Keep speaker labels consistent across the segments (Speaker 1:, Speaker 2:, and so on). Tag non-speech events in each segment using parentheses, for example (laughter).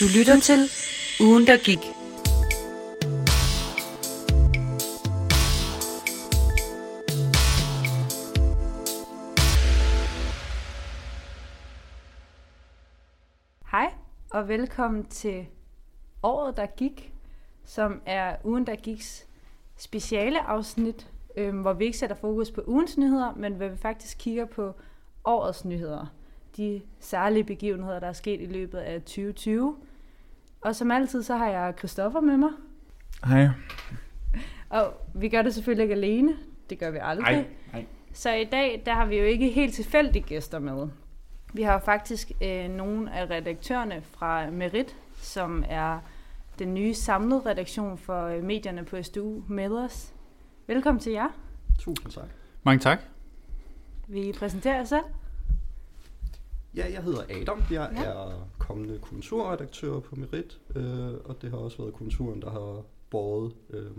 Speaker 1: Du lytter til Ugen, der gik.
Speaker 2: Hej og velkommen til året, der gik, som er ugen, der giks speciale afsnit, øhm, hvor vi ikke sætter fokus på ugens nyheder, men hvor vi faktisk kigger på årets nyheder. De særlige begivenheder, der er sket i løbet af 2020. Og som altid, så har jeg Christoffer med mig.
Speaker 3: Hej.
Speaker 2: Og vi gør det selvfølgelig ikke alene. Det gør vi aldrig.
Speaker 3: Nej, nej.
Speaker 2: Så i dag, der har vi jo ikke helt tilfældige gæster med. Vi har faktisk øh, nogle af redaktørerne fra Merit, som er den nye samlede redaktion for øh, medierne på SDU med os. Velkommen til jer.
Speaker 4: Tusind tak.
Speaker 3: Mange tak.
Speaker 2: Vi præsenterer jer selv.
Speaker 4: Ja, jeg hedder Adam. Jeg
Speaker 2: Ja.
Speaker 4: ja. er kommende kulturredaktør på Merit, øh, og det har også været kulturen, der har båret øh,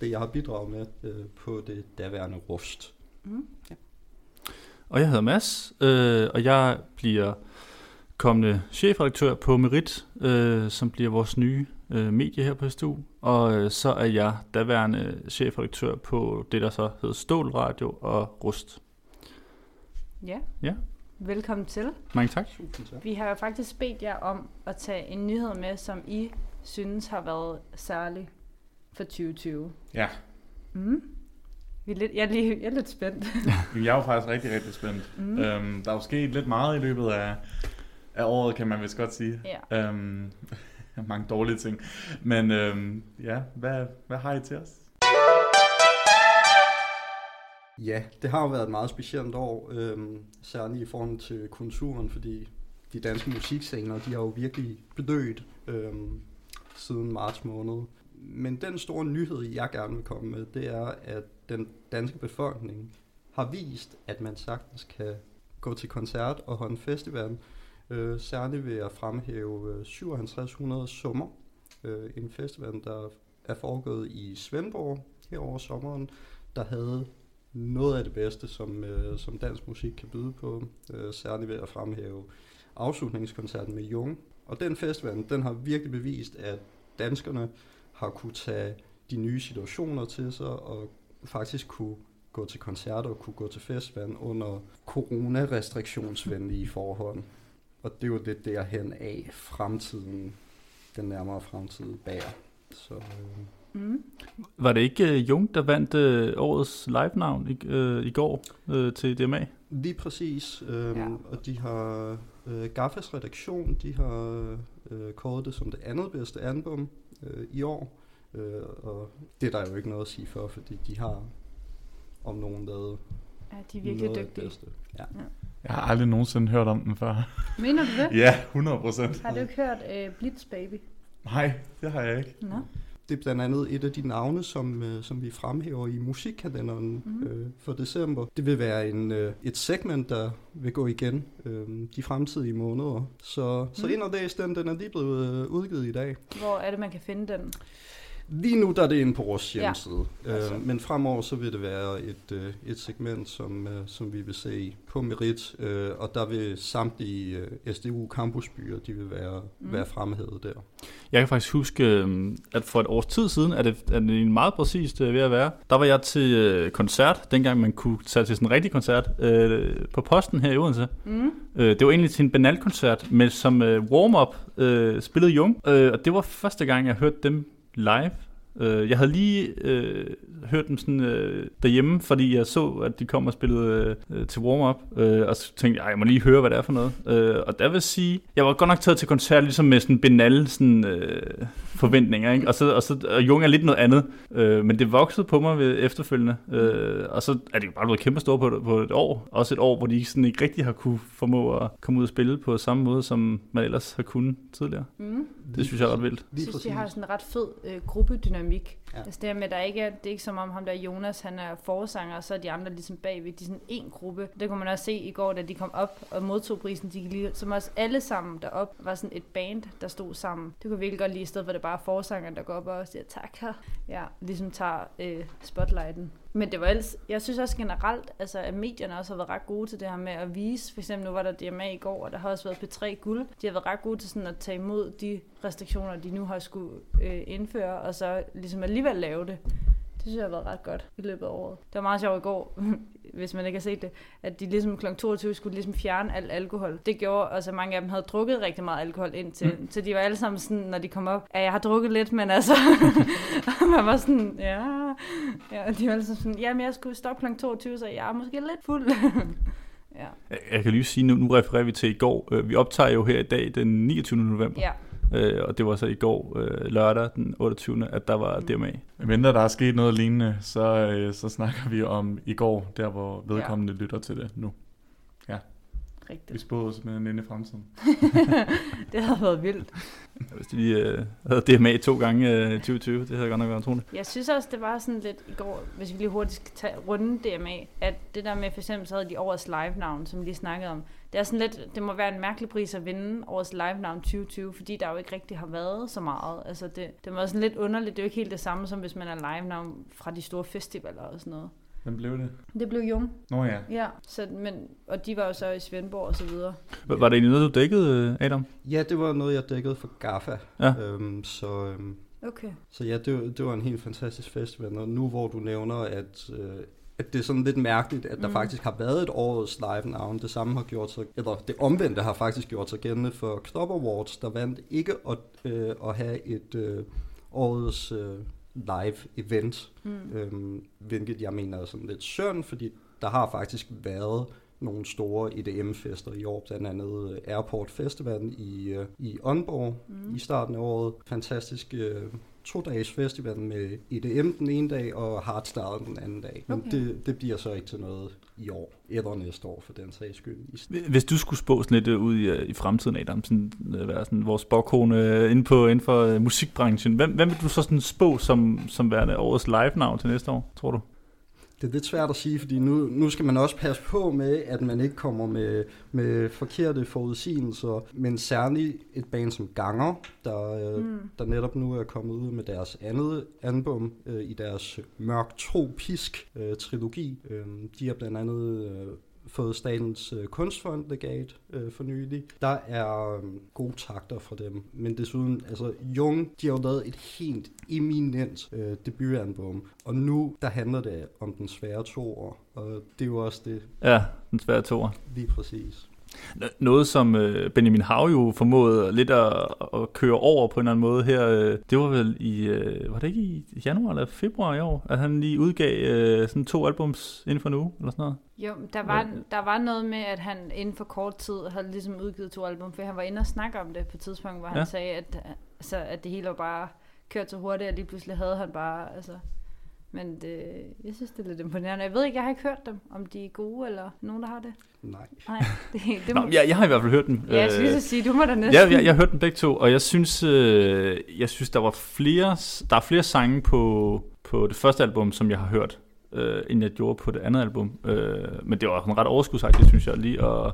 Speaker 4: det, jeg har bidraget med øh, på det daværende rust.
Speaker 2: Mm.
Speaker 3: Og jeg hedder Mads, øh, og jeg bliver kommende chefredaktør på Merit, øh, som bliver vores nye øh, medie her på SDU. Og øh, så er jeg daværende chefredaktør på det, der så hedder Stål Radio og Rust.
Speaker 2: Ja.
Speaker 3: Ja.
Speaker 2: Velkommen til.
Speaker 3: Mange tak.
Speaker 2: Vi har jo faktisk bedt jer om at tage en nyhed med, som I synes har været særlig for 2020.
Speaker 5: Ja,
Speaker 2: Mm. Vi er lidt, jeg, er lige, jeg er lidt spændt. (laughs)
Speaker 5: jeg er jo faktisk rigtig, rigtig spændt.
Speaker 2: Mm.
Speaker 5: Øhm, der er jo sket lidt meget i løbet af, af året, kan man vist godt sige.
Speaker 2: Ja.
Speaker 5: Øhm, (laughs) mange dårlige ting. Men øhm, ja, hvad, hvad har I til os?
Speaker 4: Ja, det har jo været et meget specielt år, øh, særligt i forhold til kulturen, fordi de danske musikscener, de har jo virkelig bedødt øh, siden marts måned. Men den store nyhed, jeg gerne vil komme med, det er, at den danske befolkning har vist, at man sagtens kan gå til koncert og holde en festival. Øh, særligt ved at fremhæve øh, 5700 sommer, Øh, en festival, der er foregået i Svendborg her over sommeren, der havde noget af det bedste, som, øh, som dansk musik kan byde på, øh, særligt ved at fremhæve afslutningskoncerten med Jung. Og den festival, den har virkelig bevist, at danskerne har kunne tage de nye situationer til sig, og faktisk kunne gå til koncerter og kunne gå til festivalen under coronarestriktionsvenlige forhold. Og det er jo det derhen af fremtiden, den nærmere fremtid bærer. Så, øh,
Speaker 2: Mm.
Speaker 3: Var det ikke øh, Jung, der vandt øh, årets live-navn i, øh, i går øh, til DMA?
Speaker 4: Lige præcis, øhm,
Speaker 2: Ja.
Speaker 4: ja. og de har, øh, Gaffas redaktion, de har øh, kåret det som det andet bedste album øh, i år, øh, og det er der jo ikke noget at sige for, fordi de har om nogen lavet
Speaker 2: Ja, de er virkelig
Speaker 4: noget
Speaker 2: dygtige.
Speaker 4: bedste. Ja.
Speaker 5: Jeg har aldrig nogensinde hørt om den før.
Speaker 2: Mener du det? (laughs)
Speaker 5: Ja, 100 procent.
Speaker 2: Har du ikke hørt uh, Blitz Baby?
Speaker 5: Nej, det har jeg ikke.
Speaker 2: Nå.
Speaker 4: Det er blandt andet et af de navne, som, øh, som vi fremhæver i musikkalenderen mm. øh, for december. Det vil være en, øh, et segment, der vil gå igen øh, de fremtidige måneder. Så, så
Speaker 2: Mhm.
Speaker 4: ind og læs den, den er lige blevet øh, udgivet i dag.
Speaker 2: Hvor er det, man kan finde den?
Speaker 4: Lige nu der er det inde på vores
Speaker 2: Ja.
Speaker 4: hjemmeside,
Speaker 2: Altså.
Speaker 4: ja. øh, men fremover så vil det være et, øh, et segment, som, øh, som vi vil se på Merit, øh, og der vil samtlige øh, SDU campusbyer, de vil være,
Speaker 2: Mm.
Speaker 4: være fremhævet der.
Speaker 3: Jeg kan faktisk huske, øh, at for et års tid siden, er det, er det meget præcist øh, ved at være, der var jeg til øh, koncert, dengang man kunne tage til sådan en rigtig koncert, øh, på posten her i Odense.
Speaker 2: Mm.
Speaker 3: Øh, det var egentlig til en banal-koncert, men som øh, warm-up øh, spillede Jung, øh, og det var første gang, jeg hørte dem live. Øh, jeg havde lige øh, hørt dem sådan øh, derhjemme, fordi jeg så, at de kom og spillede øh, til warm-up, øh, og så tænkte jeg, "Ej, jeg må lige høre, hvad det er for noget. Øh, og der vil sige, jeg var godt nok taget til koncert ligesom med sådan banal sådan, øh, forventninger, ikke? Og, så, og, så, og Jung er lidt noget andet, øh, men det voksede på mig ved efterfølgende, øh, og så er det jo bare blevet kæmpe store på, på et år. Også et år, hvor de sådan ikke rigtig har kunne formå at komme ud og spille på samme måde, som man ellers har kunnet tidligere.
Speaker 2: Mm.
Speaker 3: Det synes jeg er ret vildt.
Speaker 2: Jeg synes, de har sådan en ret fed øh, gruppedynamik.
Speaker 4: dynamique Ja.
Speaker 2: Altså det her med, at der ikke er, det er ikke som om ham der Jonas, han er forsanger, og så er de andre ligesom bagved, de er sådan en gruppe. Det kunne man også se i går, da de kom op og modtog prisen, de lige, som også alle sammen derop var sådan et band, der stod sammen. Det kunne virkelig godt lide, i stedet for det bare er forsangeren, der går op og siger tak her. Ja, ligesom tager øh, spotlighten. Men det var ellers, jeg synes også generelt, altså, at medierne også har været ret gode til det her med at vise. For eksempel nu var der DMA i går, og der har også været P3 Guld. De har været ret gode til sådan at tage imod de restriktioner, de nu har skulle øh, indføre, og så ligesom alligevel lave det. Det synes jeg har været ret godt i løbet af året. Det var meget sjovt i går, (laughs) hvis man ikke har set det, at de ligesom kl. 22 skulle ligesom fjerne alt alkohol. Det gjorde, altså mange af dem havde drukket rigtig meget alkohol indtil, mm. så de var alle sammen sådan, når de kom op, at jeg har drukket lidt, men altså, (laughs) man var sådan, ja, ja, de var alle sammen sådan, jamen jeg skulle stoppe kl. 22, så jeg er måske lidt fuld. (laughs) ja.
Speaker 3: Jeg, jeg kan lige sige, nu, nu refererer vi til i går. Øh, vi optager jo her i dag den 29. november.
Speaker 2: ja,
Speaker 3: Øh, og det var så i går øh, lørdag den 28. at der var
Speaker 2: Mm.
Speaker 3: DMA.
Speaker 5: Mindre der er sket noget lignende, så, øh, så snakker vi om i går, der hvor vedkommende ja. lytter til det nu. Vi
Speaker 2: rigtigt.
Speaker 5: spår os med ind i fremtiden. (laughs)
Speaker 2: Det havde været vildt.
Speaker 3: Hvis de lige øh, havde DMA to gange øh, i 2020, det havde godt nok været utroligt.
Speaker 2: Jeg synes også, det var sådan lidt i går, hvis vi lige hurtigt skal tage runde DMA, at det der med for eksempel, så havde de årets live-navn, som vi lige snakkede om. Det er sådan lidt, det må være en mærkelig pris at vinde årets live-navn 2020, fordi der jo ikke rigtig har været så meget. Altså det, det var sådan lidt underligt, det er jo ikke helt det samme, som hvis man er live-navn fra de store festivaler og sådan noget.
Speaker 5: Hvem blev det?
Speaker 2: Det blev Jung,
Speaker 5: Nå ja.
Speaker 2: ja. Så, men, og de var jo så i Svendborg og så videre.
Speaker 3: Var var det egentlig noget, du dækkede, øh, Adam?
Speaker 4: Ja, det var noget, jeg dækkede for GAFA.
Speaker 3: Ja.
Speaker 4: Øhm, så, øhm,
Speaker 2: Okay.
Speaker 4: så ja, det, var- det var en helt fantastisk festival. Og nu hvor du nævner, at, øh, at det er sådan lidt mærkeligt, at der
Speaker 2: Mm.
Speaker 4: faktisk har været et årets live-navn. Det samme har gjort sig, eller det omvendte har faktisk gjort sig gældende for Knop Awards, der vandt ikke at, øh, at have et øh, årets øh, live-event.
Speaker 2: Mm.
Speaker 4: Øhm, hvilket jeg mener er sådan lidt synd, fordi der har faktisk været nogle store EDM-fester i år, blandt andet øh, Airport Festivalen i, øh, i Aalborg
Speaker 2: Mm.
Speaker 4: i starten af året. Fantastisk øh, to-dages festival med EDM den ene dag og Hardstyle den anden dag. Men
Speaker 2: Okay.
Speaker 4: det, det bliver så ikke til noget i år, eller næste år for den sags skyld. I
Speaker 3: Hvis du skulle spå sådan lidt øh, ud i, øh, i fremtiden, Adam, sådan, øh, være sådan vores bagkone øh, inden, på, inden for musikbranchen, hvem, hvem vil du så sådan spå som, som værende årets live-navn til næste år, tror du?
Speaker 4: Det er lidt svært at sige, fordi nu, nu skal man også passe på med, at man ikke kommer med, med forkerte forudsigelser, men særligt et band som Ganger, der, øh,
Speaker 2: Mm.
Speaker 4: der netop nu er kommet ud med deres andet album øh, i deres mørk tropisk øh, trilogi. Øh, de har blandt andet øh, fået Statens øh, Kunstfond legat øh, for nylig. Der er øh, gode takter fra dem, men desuden, altså Jung, de har jo lavet et helt eminent øh, debutalbum, og nu der handler det om den svære toer, og det er jo også det
Speaker 3: Ja, den svære toer.
Speaker 4: lige præcis.
Speaker 3: Noget, som øh, Benjamin Hav jo formåede lidt at, at køre over på en eller anden måde her, øh, det var vel i, øh, var det ikke i januar eller februar i år, at han lige udgav sådan to albums inden for en uge, eller sådan noget?
Speaker 2: Jo, der var, der var noget med, at han inden for kort tid havde ligesom udgivet to album, for han var inde og snakke om det på et tidspunkt, hvor han
Speaker 3: Ja.
Speaker 2: sagde, at, altså, at det hele var bare kørt så hurtigt, og lige pludselig havde han bare, altså... Men det, jeg synes, det er lidt imponerende. Jeg ved ikke, jeg har ikke hørt dem, om de er gode, eller nogen, der har det.
Speaker 4: Nej.
Speaker 2: Nej, det, (laughs) det
Speaker 3: Nå,
Speaker 2: må...
Speaker 3: jeg, jeg har i hvert fald hørt dem.
Speaker 2: Ja, jeg skulle så sige, du må da næsten...
Speaker 3: Ja, jeg, jeg hørte dem begge to, og jeg synes, øh, jeg synes der var flere, der er flere sange på, på det første album, som jeg har hørt, øh, end jeg gjorde på det andet album. Øh, men det var ret overskudsagtigt, synes jeg, lige at,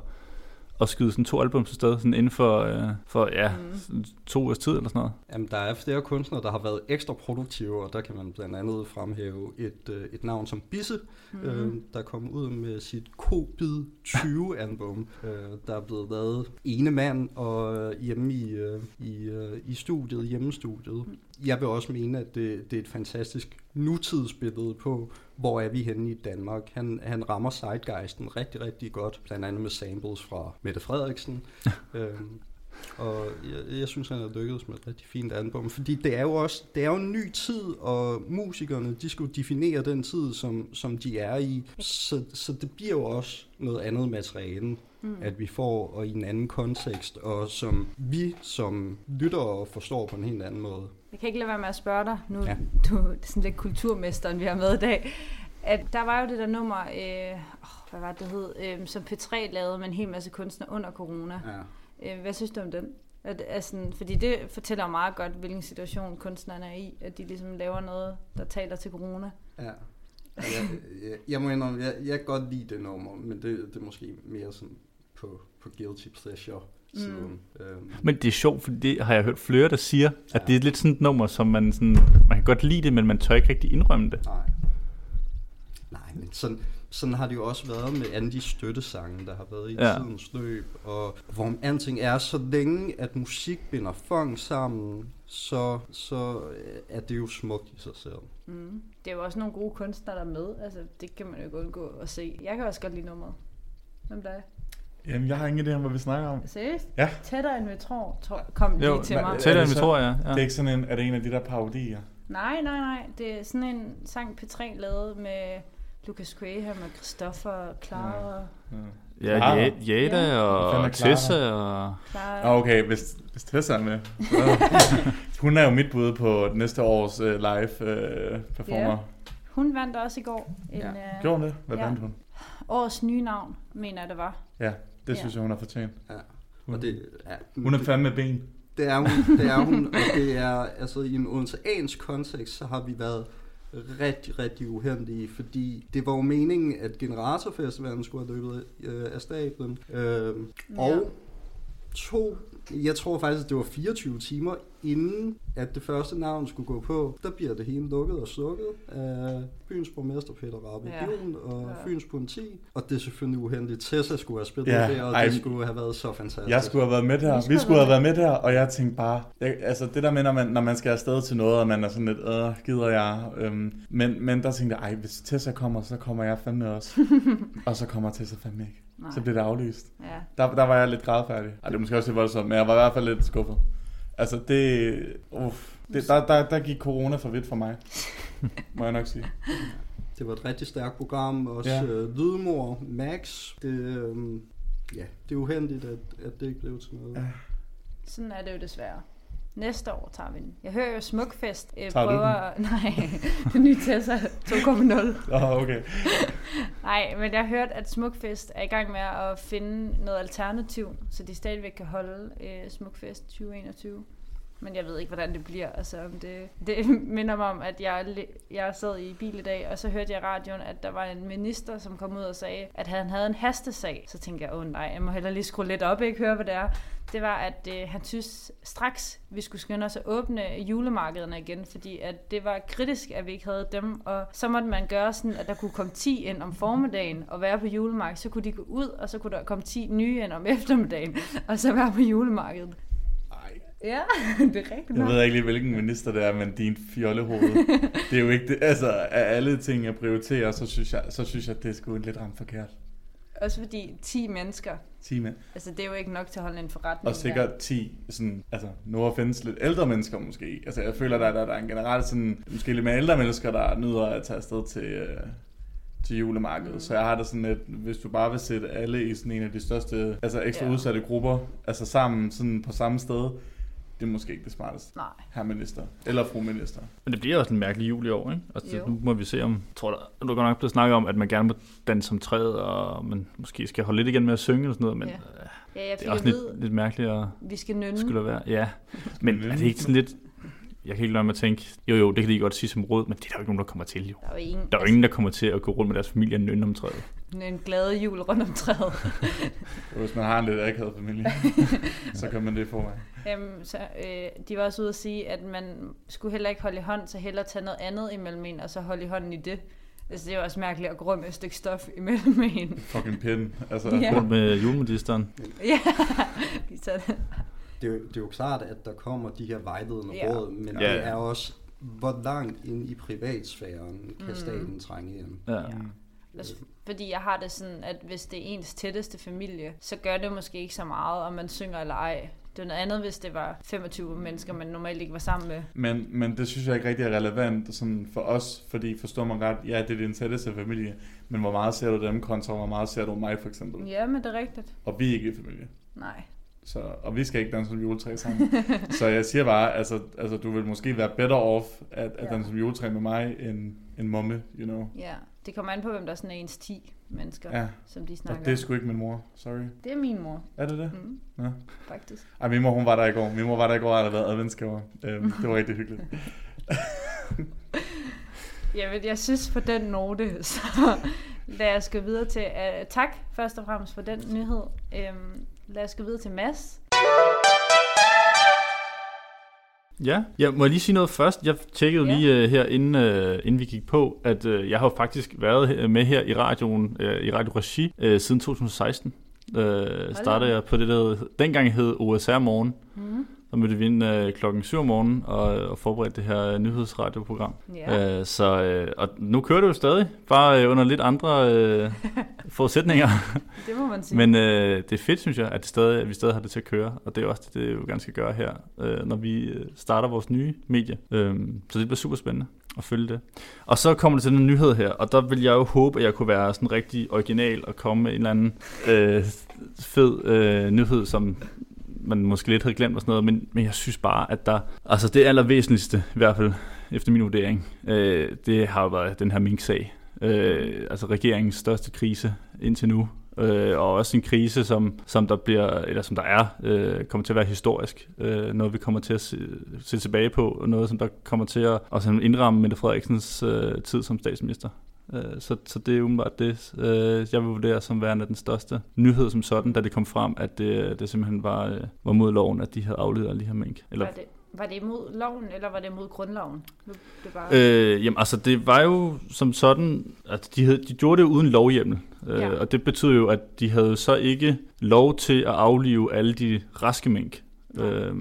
Speaker 3: at skyde sådan to album til sted, sådan inden for, øh, for ja,
Speaker 2: Mm.
Speaker 3: to års tid eller sådan noget.
Speaker 4: Jamen, der er flere kunstnere, der har været ekstra produktive, og der kan man blandt andet fremhæve et, øh, et navn som Bisse, mm. øh, der kom ud med sit Kobid 20-album, (laughs) øh, der er blevet lavet ene mand og øh, hjemme i, øh, i, øh, i studiet, hjemmestudiet. Jeg vil også mene, at det, det er et fantastisk nutidsbillede på, hvor er vi henne i Danmark. Han, han rammer zeitgeisten rigtig, rigtig godt, blandt andet med samples fra Mette Frederiksen. øhm, og jeg, jeg synes, han har lykkedes med et rigtig fint album, fordi det er jo også det er jo en ny tid, og musikerne, de skal jo definere den tid, som, som de er i. Så, så det bliver jo også noget andet materiale,
Speaker 2: Mm.
Speaker 4: at vi får, og i en anden kontekst, og som vi som lyttere forstår på en helt anden måde.
Speaker 2: Jeg kan ikke lade være med at spørge dig, nu
Speaker 4: Ja.
Speaker 2: du det er sådan lidt kulturmesteren, vi har med i dag. At der var jo det der nummer, øh, oh, hvad var det, det hed, øh, som P3 lavede med en hel masse kunstnere under corona.
Speaker 4: Ja.
Speaker 2: Øh, hvad synes du om den? At, altså, fordi det fortæller meget godt, hvilken situation kunstnerne er i, at de ligesom laver noget, der taler til corona.
Speaker 4: Ja. Jeg, jeg, jeg må indrømme, jeg, jeg kan godt lide det nummer, men det, det er måske mere sådan på, på guilty pleasure siden. Mm. Øhm,
Speaker 3: Men det er sjovt, for det har jeg hørt flere, der siger, at det er lidt sådan et nummer, som man sådan, man kan godt lide det, men man tør ikke rigtig indrømme det.
Speaker 4: nej. Nej, men sådan, sådan har det jo også været med alle de støttesange, der har været i
Speaker 3: Ja.
Speaker 4: ja. tidens løb, og hvor alting er, så længe at musik binder funk sammen, så, så er det jo smukt i sig selv.
Speaker 2: Mm. Det er jo også nogle gode kunstnere, der er med. Altså, det kan man jo ikke undgå at se. Jeg kan også godt lide nummeret. Hvem der er?
Speaker 5: Jamen, jeg har ingen idé om, hvad vi snakker om.
Speaker 2: Seriøst?
Speaker 5: Ja.
Speaker 2: Tættere end vi tror, tror kom lige
Speaker 3: Jo,
Speaker 2: til mig.
Speaker 5: Er
Speaker 3: Tættere
Speaker 5: det
Speaker 3: end vi tror, ja. ja.
Speaker 5: Det er ikke sådan en, er det en af de der parodier?
Speaker 2: Nej, nej, nej. Det er sådan en sang P3 lavet med Lucas Graham og Christopher, Clara, ja.
Speaker 5: Ja.
Speaker 3: Ja,
Speaker 5: Clara.
Speaker 3: ja Jada
Speaker 5: er
Speaker 3: og? Tessa og...
Speaker 2: Clara.
Speaker 5: Okay, hvis, hvis Tessa er med. (laughs) Hun er jo mit bud på næste års uh, live uh, performer.
Speaker 2: Ja. Hun vandt også i går en
Speaker 3: Ja.
Speaker 2: ja. uh,
Speaker 5: Gjorde hun det? Hvad
Speaker 2: Ja.
Speaker 5: vandt hun?
Speaker 2: årets nye navn, mener jeg det var.
Speaker 5: Ja, det
Speaker 2: Ja.
Speaker 5: synes jeg, hun har fortjent.
Speaker 4: Ja.
Speaker 5: Hun,
Speaker 4: Og det, ja,
Speaker 5: hun er fandme ben.
Speaker 4: Det er hun, det er hun, (laughs) og det er, altså i en odenseansk kontekst, så har vi været rigtig, rigtig uheldige, fordi det var jo meningen, at Generatorfestivalen skulle have løbet øh, af stablen, øh, og to, jeg tror faktisk, det var 24 timer inden, at det første navn skulle gå på, der bliver det hele lukket og slukket af byens borgmester Peter Rabe
Speaker 2: Ja.
Speaker 4: ja. og
Speaker 2: Ja.
Speaker 4: Fyns politi, og det er selvfølgelig uheldigt. Tessa skulle have spillet
Speaker 5: Ja,
Speaker 4: der, og
Speaker 5: ej,
Speaker 4: det skulle have været så fantastisk.
Speaker 5: Jeg skulle have været med der.
Speaker 2: Vi
Speaker 5: Vi
Speaker 2: skulle
Speaker 5: skulle,
Speaker 2: have
Speaker 5: have været med der, og jeg tænkte bare... Jeg, altså det der med, når man, når man skal afsted til noget, og man er sådan lidt, øh, gider jeg? Øhm, men, men der tænkte jeg, ej, hvis Tessa kommer, så kommer jeg fandme også. (laughs) og så kommer Tessa fandme ikke.
Speaker 2: Nej.
Speaker 5: Så blev det aflyst.
Speaker 2: Ja.
Speaker 5: Der, der var jeg lidt grædfærdig. Ej, det er måske også lidt voldsomt, men jeg var i hvert fald lidt skuffet. Altså det... Uff, det der, der, der gik corona for vidt for mig. (laughs) Må jeg nok sige.
Speaker 4: Det var et rigtig stærkt program. Også
Speaker 5: Ja.
Speaker 4: øh, Lydmor, Max. Det, øh, ja, det er uheldigt, at, at det ikke blev til noget.
Speaker 5: Ja.
Speaker 2: Sådan er det jo desværre. Næste år tager vi den. Jeg hører jo Smukfest. Øh,
Speaker 5: Tager du
Speaker 2: prøver, (laughs) Nej, (laughs) det nye Tesla 2.0.
Speaker 5: Åh, oh, okay. (laughs)
Speaker 2: Nej, men jeg har hørt, at Smukfest er i gang med at finde noget alternativ, så de stadigvæk kan holde øh, Smukfest 2021. Men jeg ved ikke, hvordan det bliver. Altså, om det, det (laughs) minder mig om, at jeg, jeg sad i bil i dag, og så hørte jeg i radioen, at der var en minister, som kom ud og sagde, at han havde en hastesag. Så tænkte jeg, åh oh, nej, jeg må hellere lige skrue lidt op, ikke høre, hvad det er. Det var, at øh, han synes straks, vi skulle skynde os at åbne julemarkederne igen, fordi at det var kritisk, at vi ikke havde dem. Og så måtte man gøre sådan, at der kunne komme 10 ind om formiddagen og være på julemarkedet. Så kunne de gå ud, og så kunne der komme 10 nye ind om eftermiddagen, og så være på julemarkedet. Ja, (laughs) det er rigtigt.
Speaker 5: jeg ved ikke lige, hvilken minister det er, men din fjollehoved. det er jo ikke det. Altså, af alle ting, jeg prioriterer, så synes jeg, så synes jeg det er sgu lidt ramt forkert.
Speaker 2: Også fordi 10 mennesker,
Speaker 5: 10 mænd.
Speaker 2: altså det er jo ikke nok til at holde en forretning.
Speaker 5: Og sikkert 10, sådan, altså, nu findes lidt ældre mennesker måske. Altså, jeg føler, der, der, der er en generelt sådan, måske lidt mere ældre mennesker, der nyder at tage afsted til, øh, til julemarkedet. Mm. Så jeg har det sådan lidt, hvis du bare vil sætte alle i sådan en af de største, altså ekstra
Speaker 2: ja.
Speaker 5: udsatte grupper, altså sammen sådan på samme sted, det er måske ikke det smarteste,
Speaker 2: Nej.
Speaker 5: herr minister. Eller fru minister.
Speaker 3: Men det bliver også en mærkelig jul i år, ikke? Altså,
Speaker 2: Jo.
Speaker 3: nu må vi se om... Jeg tror, der, du er godt nok blevet snakket om, at man gerne må danse som træet, og man måske skal holde lidt igen med at synge og sådan noget, men
Speaker 2: Ja.
Speaker 3: ja.
Speaker 2: Ja, jeg
Speaker 3: det
Speaker 2: fik
Speaker 3: er også lidt,
Speaker 2: vide,
Speaker 3: lidt mærkeligt at
Speaker 2: vi skal nynne.
Speaker 3: skulle der være. Ja, men er det ikke sådan lidt... Jeg kan ikke lade mig at tænke, jo jo, det kan de godt sige som råd, men det er der jo ikke nogen, der kommer til, jo.
Speaker 2: Der er jo ingen,
Speaker 3: Der er jo ingen, der kommer til at gå rundt med deres familie og nynne om træet.
Speaker 2: en glade jul rundt om træet. (laughs)
Speaker 5: Hvis man har en lidt akavet familie, (laughs) så kan man det få mig.
Speaker 2: Øhm, så, øh, de var også ude at sige, at man skulle heller ikke holde i hånd, så hellere tage noget andet imellem en, og så holde i hånden i det. Altså, det er jo også mærkeligt at gå rundt med et stykke stof imellem en.
Speaker 5: Fucking pind. Altså,
Speaker 2: Ja.
Speaker 3: Rundt med julemedisteren.
Speaker 2: ja, (laughs) tager det.
Speaker 4: Det er, jo, det er jo klart, at der kommer de her vejledende
Speaker 2: Ja.
Speaker 4: ja. råd, men
Speaker 3: Ja,
Speaker 4: ja.
Speaker 3: ja.
Speaker 4: det er også, hvor langt ind i privatsfæren kan
Speaker 2: Mm.
Speaker 4: staten trænge ind.
Speaker 3: Ja.
Speaker 2: Ja. Altså, fordi jeg har det sådan, at hvis det er ens tætteste familie, så gør det måske ikke så meget, om man synger eller ej. Det er noget andet, hvis det var 25 mennesker, man normalt ikke var sammen med.
Speaker 5: Men, men det synes jeg ikke rigtig er relevant sådan for os, fordi forstår man ret, ja, det er din tætteste familie, men hvor meget ser du dem kontra, hvor meget ser du mig for eksempel?
Speaker 2: Ja, men det er rigtigt.
Speaker 5: Og vi er ikke i familie.
Speaker 2: Nej.
Speaker 5: Så, og vi skal ikke danse som juletræ sammen. (laughs) så jeg siger bare, altså, altså du vil måske være better off at, at
Speaker 2: Ja.
Speaker 5: danse som juletræ med mig, end, end momme, you know.
Speaker 2: Ja. Det kommer an på, hvem der sådan er ens 10 mennesker,
Speaker 5: Ja,
Speaker 2: som de
Speaker 5: og
Speaker 2: snakker
Speaker 5: det er sgu ikke min mor. Sorry.
Speaker 2: Det er min mor,
Speaker 5: Er det det?
Speaker 2: mm,
Speaker 5: Ja.
Speaker 2: faktisk.
Speaker 5: Ej, min mor, hun var der i går. Min mor var der i går og havde været adventsgaver. Øhm, det var rigtig hyggeligt. (laughs)
Speaker 2: Jamen, jeg synes på den note, så lad os gå videre til... Uh, tak først og fremmest for den nyhed. Um, lad os gå videre til Mads.
Speaker 3: Ja, jeg må lige sige noget først. Jeg tjekkede
Speaker 2: Ja.
Speaker 3: lige uh, her, inden, uh, inden vi gik på, at uh, jeg har faktisk været med her i radioen, uh, i Radio Regi, uh, siden 2016. Uh, startede jeg på det, der dengang hed OSR Morgen.
Speaker 2: Mm.
Speaker 3: Der mødte vi ind uh, klokken 7 om morgenen og, og forberedte det her nyhedsradioprogram.
Speaker 2: Ja.
Speaker 3: Uh, så, uh, og nu kører det jo stadig, bare uh, under lidt andre uh, (laughs) forudsætninger.
Speaker 2: Det må man sige.
Speaker 3: Men øh, det er fedt, synes jeg, at, det stadig, at vi stadig har det til at køre. Og det er også det, det jo gerne skal gøre her, øh, når vi øh, starter vores nye medie. Øhm, så det bliver super spændende at følge det. Og så kommer det til den nyhed her, og der vil jeg jo håbe, at jeg kunne være sådan rigtig original og komme med en eller anden øh, fed øh, nyhed, som man måske lidt havde glemt og sådan noget, men, men jeg synes bare, at der, altså det allervæsentligste, i hvert fald efter min vurdering, øh, det har jo været den her mink-sag. Øh, altså regeringens største krise indtil nu, øh, og også en krise, som, som der bliver, eller som der er, øh, kommer til at være historisk. Øh, noget vi kommer til at se, se tilbage på, og noget som der kommer til at også indramme Mette Frederiksens øh, tid som statsminister. Øh, så, så det er umiddelbart det, øh, jeg vil vurdere som værende den største nyhed som sådan, da det kom frem, at det, det simpelthen var, øh, var mod loven, at de havde afledt alle de her mink. Eller,
Speaker 2: Var det, var det imod loven, eller var det imod grundloven? Det bare...
Speaker 3: Øh, jamen altså det var jo som sådan, at de, havde, de gjorde det uden lovhjemmel. Øh,
Speaker 2: Ja.
Speaker 3: Og det betyder jo, at de havde så ikke lov til at aflive alle de raske mink. Øh,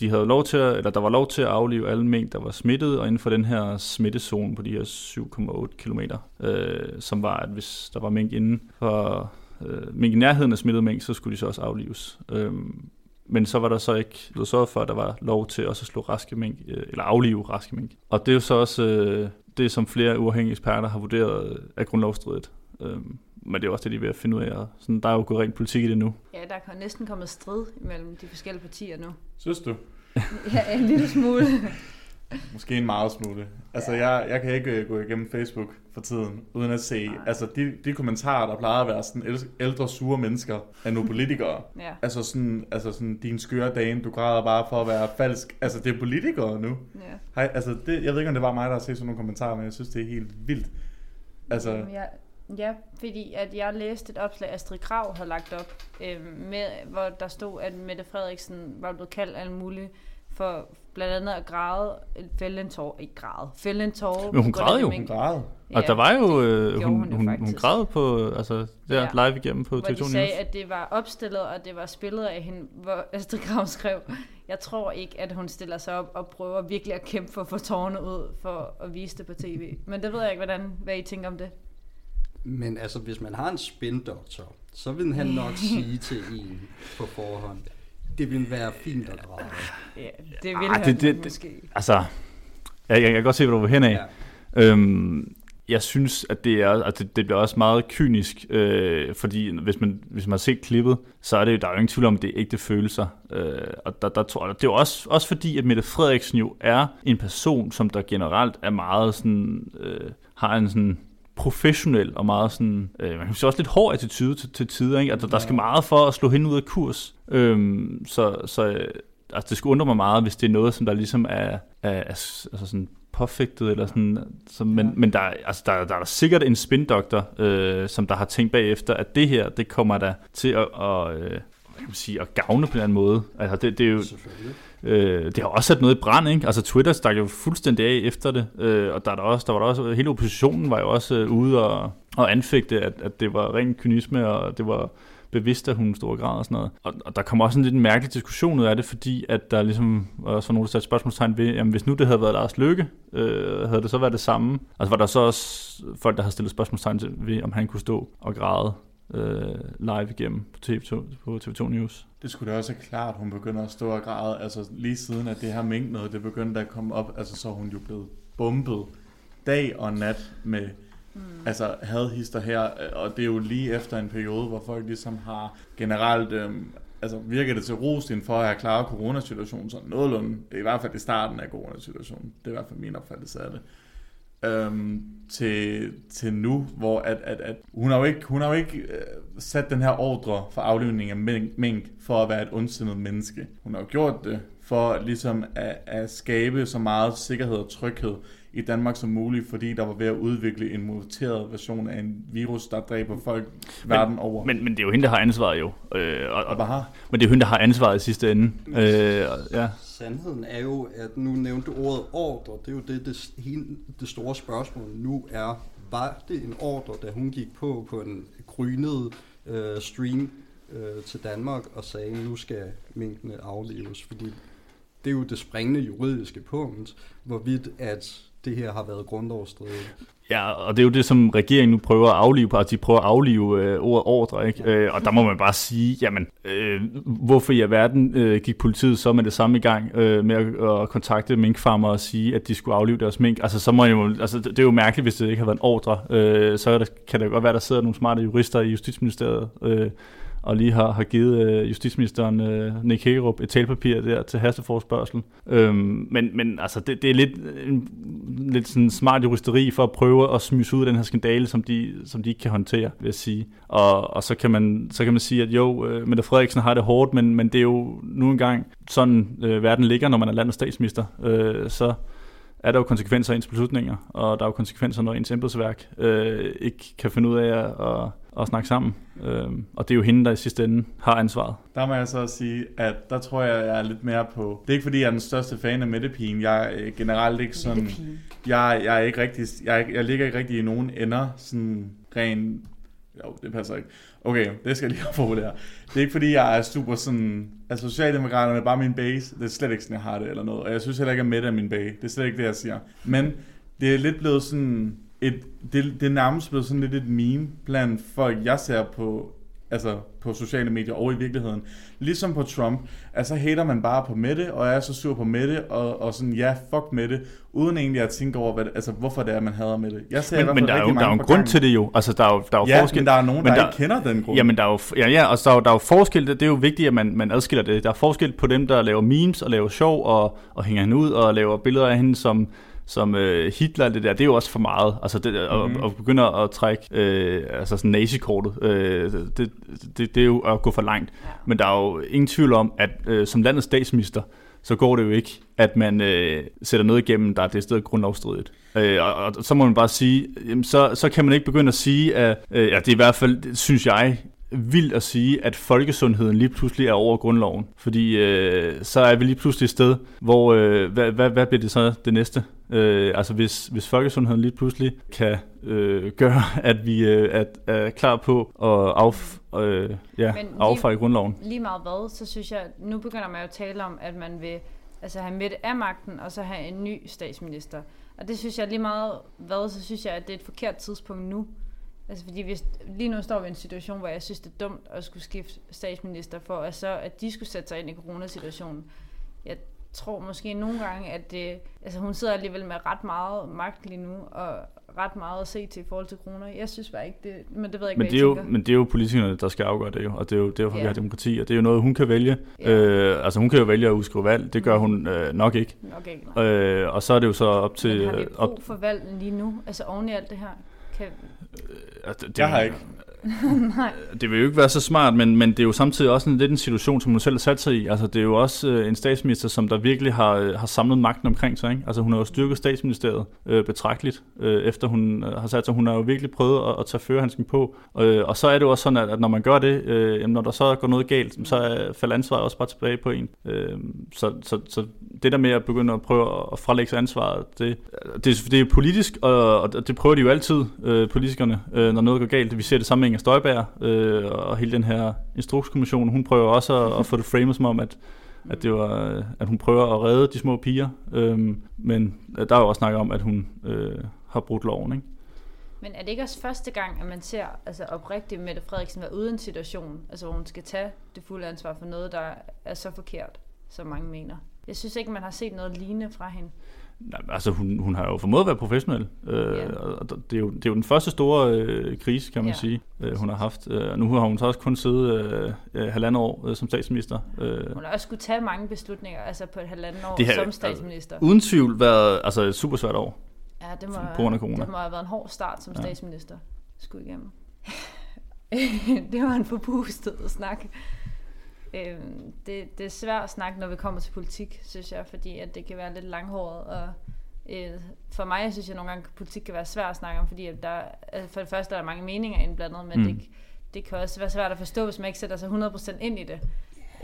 Speaker 3: de havde lov til at, eller der var lov til at aflive alle mink, der var smittet, og inden for den her smittezone på de her 7,8 km, øh, som var, at hvis der var mink inden for øh, mink i nærheden af smittet mink, så skulle de så også aflives. Øhm, men så var der så ikke blevet sørget for, at der var lov til også at slå raske mink, øh, eller aflive raske mink. Og det er jo så også øh, det, som flere uafhængige eksperter har vurderet er grundlovsstridigt. Øhm, men det er også det, de er ved at finde ud af. Sådan, der er jo gået rent politik i det nu.
Speaker 2: Ja, der er næsten kommet strid mellem de forskellige partier nu.
Speaker 5: Synes du? (laughs)
Speaker 2: Ja, en lille smule. (laughs)
Speaker 5: Måske en meget smule. Altså, jeg, jeg kan ikke øh, gå igennem Facebook for tiden, uden at se...
Speaker 2: Nej.
Speaker 5: Altså, de, de kommentarer, der plejer at være sådan æl- ældre, sure mennesker, er nu politikere. (laughs)
Speaker 2: Ja,
Speaker 5: Altså sådan, altså sådan, din skøre dame, du græder bare for at være falsk. Altså, det er politikere nu.
Speaker 2: ja.
Speaker 5: Hej, altså, det, jeg ved ikke, om det var mig, der har set sådan nogle kommentarer, men jeg synes, det er helt vildt. Altså,
Speaker 2: Jamen, jeg, ja, fordi at jeg læste et opslag, Astrid Krav havde lagt op, øh, med, hvor der stod, at Mette Frederiksen var blevet kaldt alt muligt for blandt andet at græde, fælde en tår, ikke græde, fælde en tår.
Speaker 3: Men hun græd jo.
Speaker 5: hun græd.
Speaker 3: Og der var jo, øh, hun,
Speaker 2: hun jo
Speaker 3: hun, hun græd på, altså, der
Speaker 2: Ja.
Speaker 3: live igennem på
Speaker 2: hvor
Speaker 3: TV2
Speaker 2: de
Speaker 3: News.
Speaker 2: sagde, at det var opstillet, og det var spillet af hende, hvor Astrid Krav skrev, jeg tror ikke, at hun stiller sig op og prøver virkelig at kæmpe for at få tårerne ud, for at vise det på tv. Men det ved jeg ikke, hvordan, hvad I tænker om det.
Speaker 4: Men altså, hvis man har en spindoktor, så vil han nok (laughs) sige til en på forhånd, det vil være fint at græde.
Speaker 2: Ja, det vil
Speaker 3: Ah,
Speaker 2: han
Speaker 3: det- det-
Speaker 2: måske.
Speaker 3: Altså, jeg, jeg, jeg kan godt se, hvor du vil hen af.
Speaker 4: Ja.
Speaker 3: Øhm, jeg synes, at det er, at det, det bliver også meget kynisk, øh, fordi hvis man, hvis man har set klippet, så er det jo, der er jo ingen tvivl om, at det er ægte følelser. Øh, og der, der tror jeg, det er jo også, også fordi, at Mette Frederiksen jo er en person, som der generelt er meget sådan, øh, har en sådan professionel og meget sådan, øh, man kan sige også lidt hård attitude til, til tider, ikke? Altså, der skal meget for at slå hende ud af kurs. Øhm, så, så øh, altså, det skulle undre mig meget, hvis det er noget, som der ligesom er, er, er altså sådan påfægtet, eller sådan, så, men,
Speaker 4: Ja.
Speaker 3: men der, er- altså, der, der er der sikkert en spindoktor, øh, som der har tænkt bagefter, at det her, det kommer der til at, at, øh, hvad kan man sige, at gavne på en eller anden måde. Altså, det, det er jo. Øh, det har også sat noget i brand, ikke? Altså Twitter stak jo fuldstændig af efter det, øh, og der, er der, også, der var der også, hele oppositionen var jo også øh, ude og, og anfægte, at, at det var ren kynisme, og det var bevidst, af hun stor grad og sådan noget. Og, og der kommer også en lidt mærkelig diskussion ud af det, fordi at der ligesom også var nogen, der satte spørgsmålstegn ved, jamen hvis nu det havde været Lars Løkke, øh, havde det så været det samme? Altså var der så også folk, der havde stillet spørgsmålstegn ved, om han kunne stå og græde øh, live igennem på TV2, på TV2 News?
Speaker 5: Det skulle da også være klart, hun begynder at stå og græde. Altså lige siden, at det her mink noget, det begyndte at komme op, altså så er hun jo blevet bumpet dag og nat med mm. altså hadhister her, og det er jo lige efter en periode, hvor folk ligesom har generelt, øhm, altså virker det til rosten for at have klaret coronasituationen sådan nogenlunde, i hvert fald i starten af coronasituationen, det er i hvert fald min opfattelse af det øhm, til, til nu, hvor at, at, at hun har jo ikke, hun har jo ikke øh, sat den her ordre for aflivning af mink, mink for at være et ondsindet menneske. Hun har jo gjort det for ligesom at, at skabe så meget sikkerhed og tryghed i Danmark som muligt, fordi der var ved at udvikle en muteret version af en virus, der dræber folk men, verden over.
Speaker 3: Men, men det er jo hende, der har ansvaret jo. Øh, og,
Speaker 5: og, og,
Speaker 3: men det er jo hende, der har ansvaret i sidste ende. Øh, ja.
Speaker 4: Sandheden er jo, at nu nævnte du ordet ordre. Det er jo det, det, hele, det store spørgsmål nu er, var det en ordre, da hun gik på på en grynet øh, stream øh, til Danmark og sagde, nu skal minkene afleves, fordi det er jo det springende juridiske punkt, hvorvidt at det her har været grundlovsstridigt.
Speaker 3: Ja, og det er jo det, som regeringen nu prøver at aflive på, at de prøver at aflive øh, ordet ordre, ikke? Ja. Øh, og der må man bare sige, jamen, øh, hvorfor i alverden øh, gik politiet så med det samme i gang øh, med at, at kontakte minkfarmer og sige, at de skulle aflive deres mink? Altså, så må jo, altså, det er jo mærkeligt, hvis det ikke har været en ordre. Øh, så der, kan det godt være, at der sidder nogle smarte jurister i Justitsministeriet, øh, og lige har, har givet øh, justitsministeren øh, Nick Hækkerup et talpapir der til hasteforspørgsel. Øhm, men, men altså, det, det er lidt, en, lidt sådan smart juristeri for at prøve at smyse ud af den her skandale, som de, som de ikke kan håndtere, vil jeg sige. Og, og så, kan man, så kan man sige, at jo, øh, Mette Frederiksen har det hårdt, men, men det er jo nu engang sådan, øh, verden ligger, når man er landets statsminister. Øh, så er der jo konsekvenser af ens beslutninger, og der er jo konsekvenser, når ens embedsværk øh, ikke kan finde ud af at, at, at snakke sammen. Øh, og det er jo hende, der i sidste ende har ansvaret.
Speaker 5: Der må jeg så sige, at der tror jeg, jeg er lidt mere på... Det er ikke, fordi jeg er den største fan af Mette Jeg er generelt ikke sådan... Jeg, jeg er ikke rigtig... Jeg, jeg ligger ikke rigtig i nogen ender, sådan ren... Jo, det passer ikke. Okay, det skal jeg lige have på det. Det er ikke fordi, jeg er super sådan... Altså, Socialdemokraterne er bare min base. Det er slet ikke sådan, jeg har det eller noget. Og jeg synes heller ikke, at Mette er min base. Det er slet ikke det, jeg siger. Men det er lidt blevet sådan... Et, det, det er nærmest blevet sådan lidt et meme blandt folk, jeg ser på altså på sociale medier og i virkeligheden. Ligesom på Trump, altså hater man bare på Mette, og er så sur på Mette, og, og sådan, ja, fuck Mette, uden egentlig at tænke over, hvad, altså, hvorfor det er, man hader Mette.
Speaker 3: Jeg ser men, men der er jo, der er jo en grund til det jo. Altså, der er jo, der er jo
Speaker 5: ja,
Speaker 3: forskel.
Speaker 5: men der er nogen, der, der ikke kender den grund.
Speaker 3: Jamen, der er jo, ja, ja, og der er, jo, der er jo forskel. Det, det er jo vigtigt, at man, man adskiller det. Der er forskel på dem, der laver memes og laver sjov og, og hænger hende ud og laver billeder af hende, som som øh, Hitler det der, det er jo også for meget. Altså det, mm-hmm. at, at begynde at trække øh, altså sådan nazikortet, øh, det, det, det er jo at gå for langt. Ja. Men der er jo ingen tvivl om, at øh, som landets statsminister, så går det jo ikke, at man øh, sætter noget igennem, der er det sted grundlovsstridigt. Øh, og, og så må man bare sige, jamen, så, så kan man ikke begynde at sige, at øh, ja, det er i hvert fald, synes jeg, vildt at sige, at folkesundheden lige pludselig er over grundloven. Fordi øh, så er vi lige pludselig et sted, hvor, øh, hvad, hvad, hvad bliver det så det næste? Øh, altså hvis, hvis folkesundheden lige pludselig kan øh, gøre, at vi øh, er, er klar på at af, øh, ja, affejre grundloven.
Speaker 2: Lige meget hvad, så synes jeg, nu begynder man jo at tale om, at man vil altså have midt af magten, og så have en ny statsminister. Og det synes jeg lige meget hvad, så synes jeg, at det er et forkert tidspunkt nu. Altså fordi hvis, lige nu står vi i en situation, hvor jeg synes, det er dumt at skulle skifte statsminister for, at, så, at de skulle sætte sig ind i coronasituationen. Jeg tror måske nogle gange, at det, altså hun sidder alligevel med ret meget magt lige nu, og ret meget at se til i forhold til kroner. Jeg synes bare ikke det, men det ved jeg ikke,
Speaker 3: men
Speaker 2: hvad det
Speaker 3: er jo, tænker. Men det er jo politikerne, der skal afgøre det jo, og det er jo derfor, yeah. vi har demokrati, og det er jo noget, hun kan vælge. Yeah. Øh, altså hun kan jo vælge at udskrive valg, det gør mm. hun øh, nok ikke.
Speaker 2: Nok ikke,
Speaker 3: Øh, og så er det jo så op til... Men
Speaker 2: har vi brug for valg lige nu, altså oven i alt det her? Kan...
Speaker 5: Øh, det, jeg har ikke. (laughs)
Speaker 3: Nej. Det vil jo ikke være så smart, men, men det er jo samtidig også en lidt en situation, som hun selv har sat sig i. Altså, det er jo også øh, en statsminister, som der virkelig har, øh, har samlet magten omkring sig. Ikke? Altså, hun har jo styrket statsministeriet øh, betragteligt, øh, efter hun øh, har sat sig. Hun har jo virkelig prøvet at, at tage førehandsken på. Øh, og så er det jo også sådan, at, at når man gør det, øh, når der så går noget galt, så øh, falder ansvaret også bare tilbage på en. Øh, så, så, så det der med at begynde at prøve at frelægge sig ansvaret, det, det, det er politisk, og, og det prøver de jo altid, øh, politikerne, øh, når noget går galt. Vi ser det samme med Inger Støjberg, øh, og hele den her instrukskommission, hun prøver også at, at få det framet som om, at, at, det var, at hun prøver at redde de små piger. Øh, men der er jo også snak om, at hun øh, har brudt loven, ikke?
Speaker 2: Men er det ikke også første gang, at man ser altså oprigtigt Mette Frederiksen være uden situation, altså hvor hun skal tage det fulde ansvar for noget, der er så forkert, som mange mener? Jeg synes ikke, man har set noget lignende fra hende.
Speaker 3: Altså hun, hun har jo formået at være professionel. Øh, ja. og det, er jo, det er jo den første store øh, krise, kan man ja. sige, øh, hun har haft. Øh, nu har hun så også kun siddet øh, halvandet år øh, som statsminister.
Speaker 2: Øh. Hun har også skulle tage mange beslutninger altså på et halvandet år det har, som statsminister.
Speaker 3: Altså, uden tvivl været altså, et super svært år.
Speaker 2: Ja, det må,
Speaker 3: På grund af corona.
Speaker 2: det må have været en hård start som
Speaker 3: Ja.
Speaker 2: statsminister. Skulle igennem. (laughs) det var en forpustet snak. Øhm, det, det er svært at snakke, når vi kommer til politik, synes jeg, fordi at det kan være lidt langhåret. Og, øh, for mig synes jeg nogle gange, at politik kan være svært at snakke om, fordi at der, altså for det første er der mange meninger indblandet, men
Speaker 3: Mm.
Speaker 2: det, det kan også være svært at forstå, hvis man ikke sætter sig 100% ind i det.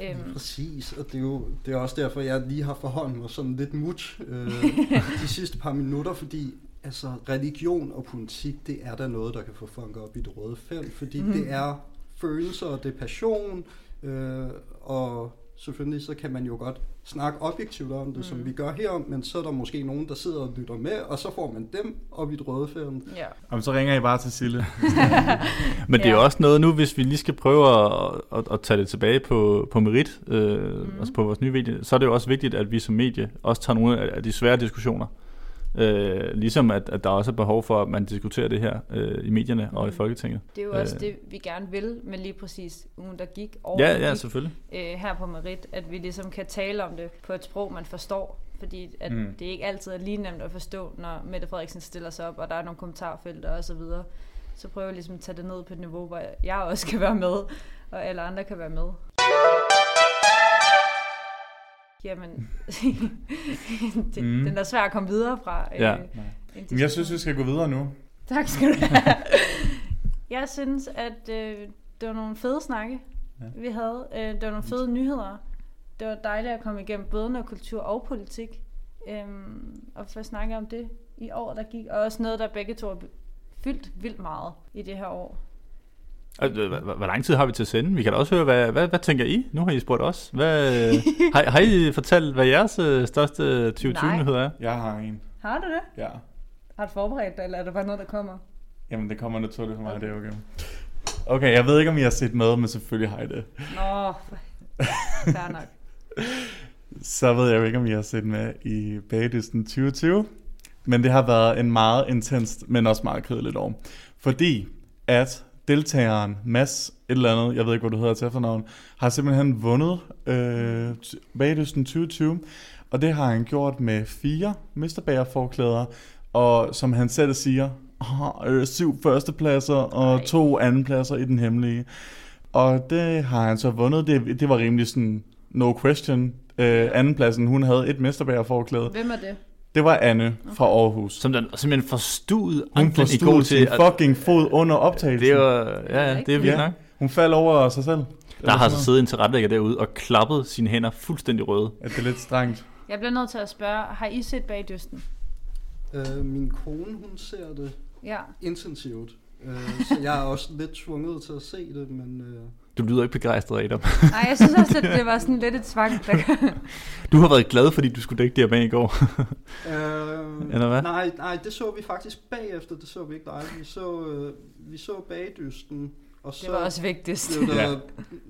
Speaker 2: Øhm,
Speaker 4: Præcis, og det er jo det er også derfor, jeg lige har forholdt mig sådan lidt mut øh, (laughs) de sidste par minutter, fordi altså, religion og politik, det er da noget, der kan få folk op i det røde felt, fordi mm. det er følelser, og det er passion, øh, og selvfølgelig så kan man jo godt snakke objektivt om det, mm. som vi gør her, men så er der måske nogen, der sidder og lytter med, og så får man dem op i felt.
Speaker 2: ja.
Speaker 5: Jamen, så ringer I bare til Sille. (laughs)
Speaker 3: Men det er
Speaker 2: Ja.
Speaker 3: jo også noget nu, hvis vi lige skal prøve at, at, at tage det tilbage på, på merit, øh, mm. altså på vores nye medie, så er det jo også vigtigt, at vi som medie også tager nogle af de svære diskussioner. Øh, ligesom at, at der også er behov for, at man diskuterer det her øh, i medierne og i
Speaker 2: Mm.
Speaker 3: Folketinget.
Speaker 2: Det er jo også
Speaker 3: Øh.
Speaker 2: det, vi gerne vil med lige præcis ugen, der gik. Og
Speaker 3: Ja, ja,
Speaker 2: gik,
Speaker 3: selvfølgelig.
Speaker 2: øh, her på Merit, at vi ligesom kan tale om det på et sprog, man forstår. Fordi at
Speaker 5: Mm.
Speaker 2: mm. det ikke altid er lige nemt at forstå, når Mette Frederiksen stiller sig op, og der er nogle kommentarfelter og så videre. Så prøver jeg ligesom at tage det ned på et niveau, hvor jeg også kan være med, og alle andre kan være med. Jamen, (laughs) det,
Speaker 5: Mm.
Speaker 2: mm. den er svær at komme videre fra.
Speaker 3: Ja.
Speaker 2: en
Speaker 5: Men jeg synes, vi skal gå videre nu.
Speaker 2: Tak skal du have. (laughs) Jeg synes, at øh, det var nogle fede snakke,
Speaker 5: Ja.
Speaker 2: vi havde. Øh, det var nogle fede nyheder. Det var dejligt at komme igennem både noget kultur og politik. Øhm, og få snakket om det i år, der gik. Og også noget, der begge to har fyldt vildt meget i det her år.
Speaker 3: Hvor, lang tid har vi til at sende? Vi kan da også høre, hvad, hvad, hvad tænker I? Nu har I spurgt os. Hvad, (laughs) har, har I fortalt, hvad jeres øh, største 2020-nyhed er?
Speaker 5: Jeg har en.
Speaker 2: Har du det?
Speaker 5: Ja.
Speaker 2: Har du forberedt dig, eller er det bare noget, der kommer?
Speaker 5: Jamen, det kommer naturligt for mig, det er okay. Okay, jeg ved ikke, om I har set med, men selvfølgelig har I det.
Speaker 2: Nå, (laughs) fair nok. (laughs)
Speaker 5: Så ved jeg jo ikke, om I har set med i Bagedysten 2020. Men det har været en meget intens, men også meget kedeligt år. Fordi at deltageren Mads, et eller andet, jeg ved ikke, hvad du hedder til efternavn, har simpelthen vundet øh, Bagedysten 2020. Og det har han gjort med fire Mr. og som han selv siger, "Åh, øh, syv førstepladser og
Speaker 2: Nej.
Speaker 5: to andenpladser i den hemmelige. Og det har han så vundet. Det, det var rimelig sådan no question. Øh, andenpladsen, hun havde et mesterbagerforklæde.
Speaker 2: Hvem er det?
Speaker 5: Det var Anne fra Aarhus.
Speaker 3: Som den simpelthen forstod
Speaker 5: Hun forstod
Speaker 3: til.
Speaker 5: sin
Speaker 3: at-
Speaker 5: fucking fod under optagelsen.
Speaker 3: Det var, ja, ja, det er vildt
Speaker 5: Ja.
Speaker 3: nok.
Speaker 5: Hun faldt over sig selv.
Speaker 3: Der har altså siddet en tilrettelægger derude og klappet sine hænder fuldstændig røde.
Speaker 5: Ja, det er lidt strengt.
Speaker 2: Jeg bliver nødt til at spørge, har I set bagdysten?
Speaker 4: Øh, min kone, hun ser det
Speaker 2: Ja.
Speaker 4: intensivt, øh, så jeg er også lidt tvunget til at se det, men... Øh,
Speaker 3: Du lyder ikke begejstret, Adam. (laughs)
Speaker 2: Nej, jeg synes også, at det var sådan lidt et tvang. Der... (laughs)
Speaker 3: Du har været glad, fordi du skulle dække det her med i går.
Speaker 4: Øh, (laughs)
Speaker 3: Eller hvad?
Speaker 4: Nej, nej, det så vi faktisk bagefter, det så vi ikke live. Vi så, øh, vi så bagdysten, og så
Speaker 2: Det var også vigtigst.
Speaker 4: blev der,
Speaker 5: Ja.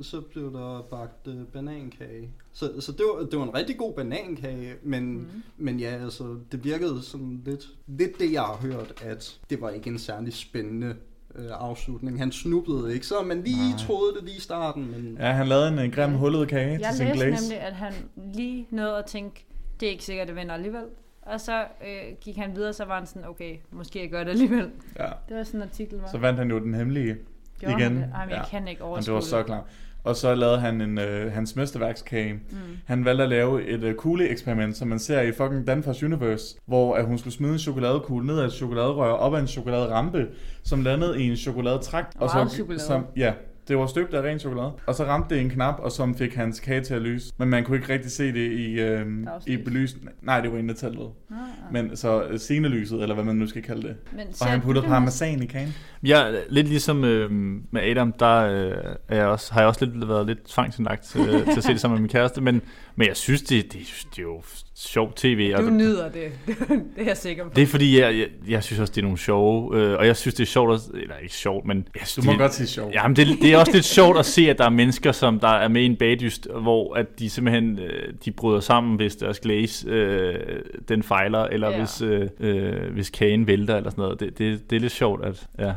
Speaker 4: så blev der bagt øh, banankage. Så, så det, var, det var en rigtig god banankage, men, mm. men ja, altså, det virkede sådan lidt, lidt det, jeg har hørt, at det var ikke en særlig spændende øh, afslutning. Han snublede ikke, så man lige
Speaker 5: Nej.
Speaker 4: troede det lige i starten, men
Speaker 5: Ja, han lavede en, en grim hullet kage
Speaker 2: Jeg
Speaker 5: til sin
Speaker 2: læste
Speaker 5: glaze.
Speaker 2: nemlig, at han lige nåede at tænke, det er ikke sikkert, at det vinder alligevel. Og så øh, gik han videre, så var han sådan, okay, måske jeg gør det alligevel.
Speaker 5: Ja.
Speaker 2: Det var sådan en artikel, var.
Speaker 5: Så vandt han jo den hemmelige.
Speaker 2: Gjorde
Speaker 5: igen.
Speaker 2: Han det? Ej, men jeg
Speaker 5: Ja.
Speaker 2: kan ikke
Speaker 5: Men
Speaker 2: overskue
Speaker 5: det var så klar. Og så lavede han en, øh, hans mesterværkskage.
Speaker 2: Mm.
Speaker 5: Han valgte at lave et øh, kugle-eksperiment, som man ser i fucking Danfoss Universe, hvor at hun skulle smide en chokoladekugle ned ad et chokoladerør op ad en chokoladerampe, som landede i en chokoladetrakt.
Speaker 2: Meget
Speaker 5: så,
Speaker 2: chokolade.
Speaker 5: Som, ja, det var støbt af ren chokolade. Og så ramte det en knap, og som fik hans kage til at lyse. Men man kunne ikke rigtig se det i, øh, i belysning. Nej, det var inde i teltet.
Speaker 2: Ah, ah.
Speaker 5: Men så øh, scenelyset, eller hvad man nu skal kalde det.
Speaker 2: Men
Speaker 5: Og han puttede
Speaker 2: det,
Speaker 5: parmesan i kagen.
Speaker 3: Ja, lidt ligesom øh, med Adam, der øh, er jeg også, har jeg også lidt været lidt tvangsindlagt til, til at se det sammen med min kæreste, men, men jeg synes, det, det, det er jo sjovt tv.
Speaker 2: Du
Speaker 3: det-
Speaker 2: nyder det. (laughs) det er jeg sikker på.
Speaker 3: Det er fordi, jeg, jeg, jeg synes også, det er nogle sjove, øh, og jeg synes, det er sjovt, at, eller ikke sjovt, men jeg synes,
Speaker 5: Du må
Speaker 3: det,
Speaker 5: godt sige sjov.
Speaker 3: Jamen, det, det er også lidt sjovt at se, at der er mennesker, som der er med i en bagdyst, hvor at de simpelthen øh, de bryder sammen, hvis deres glaze øh, den fejler, eller
Speaker 2: Ja.
Speaker 3: hvis, øh, øh, hvis kagen vælter, eller sådan noget. Det, det, det er lidt sjovt, at ja,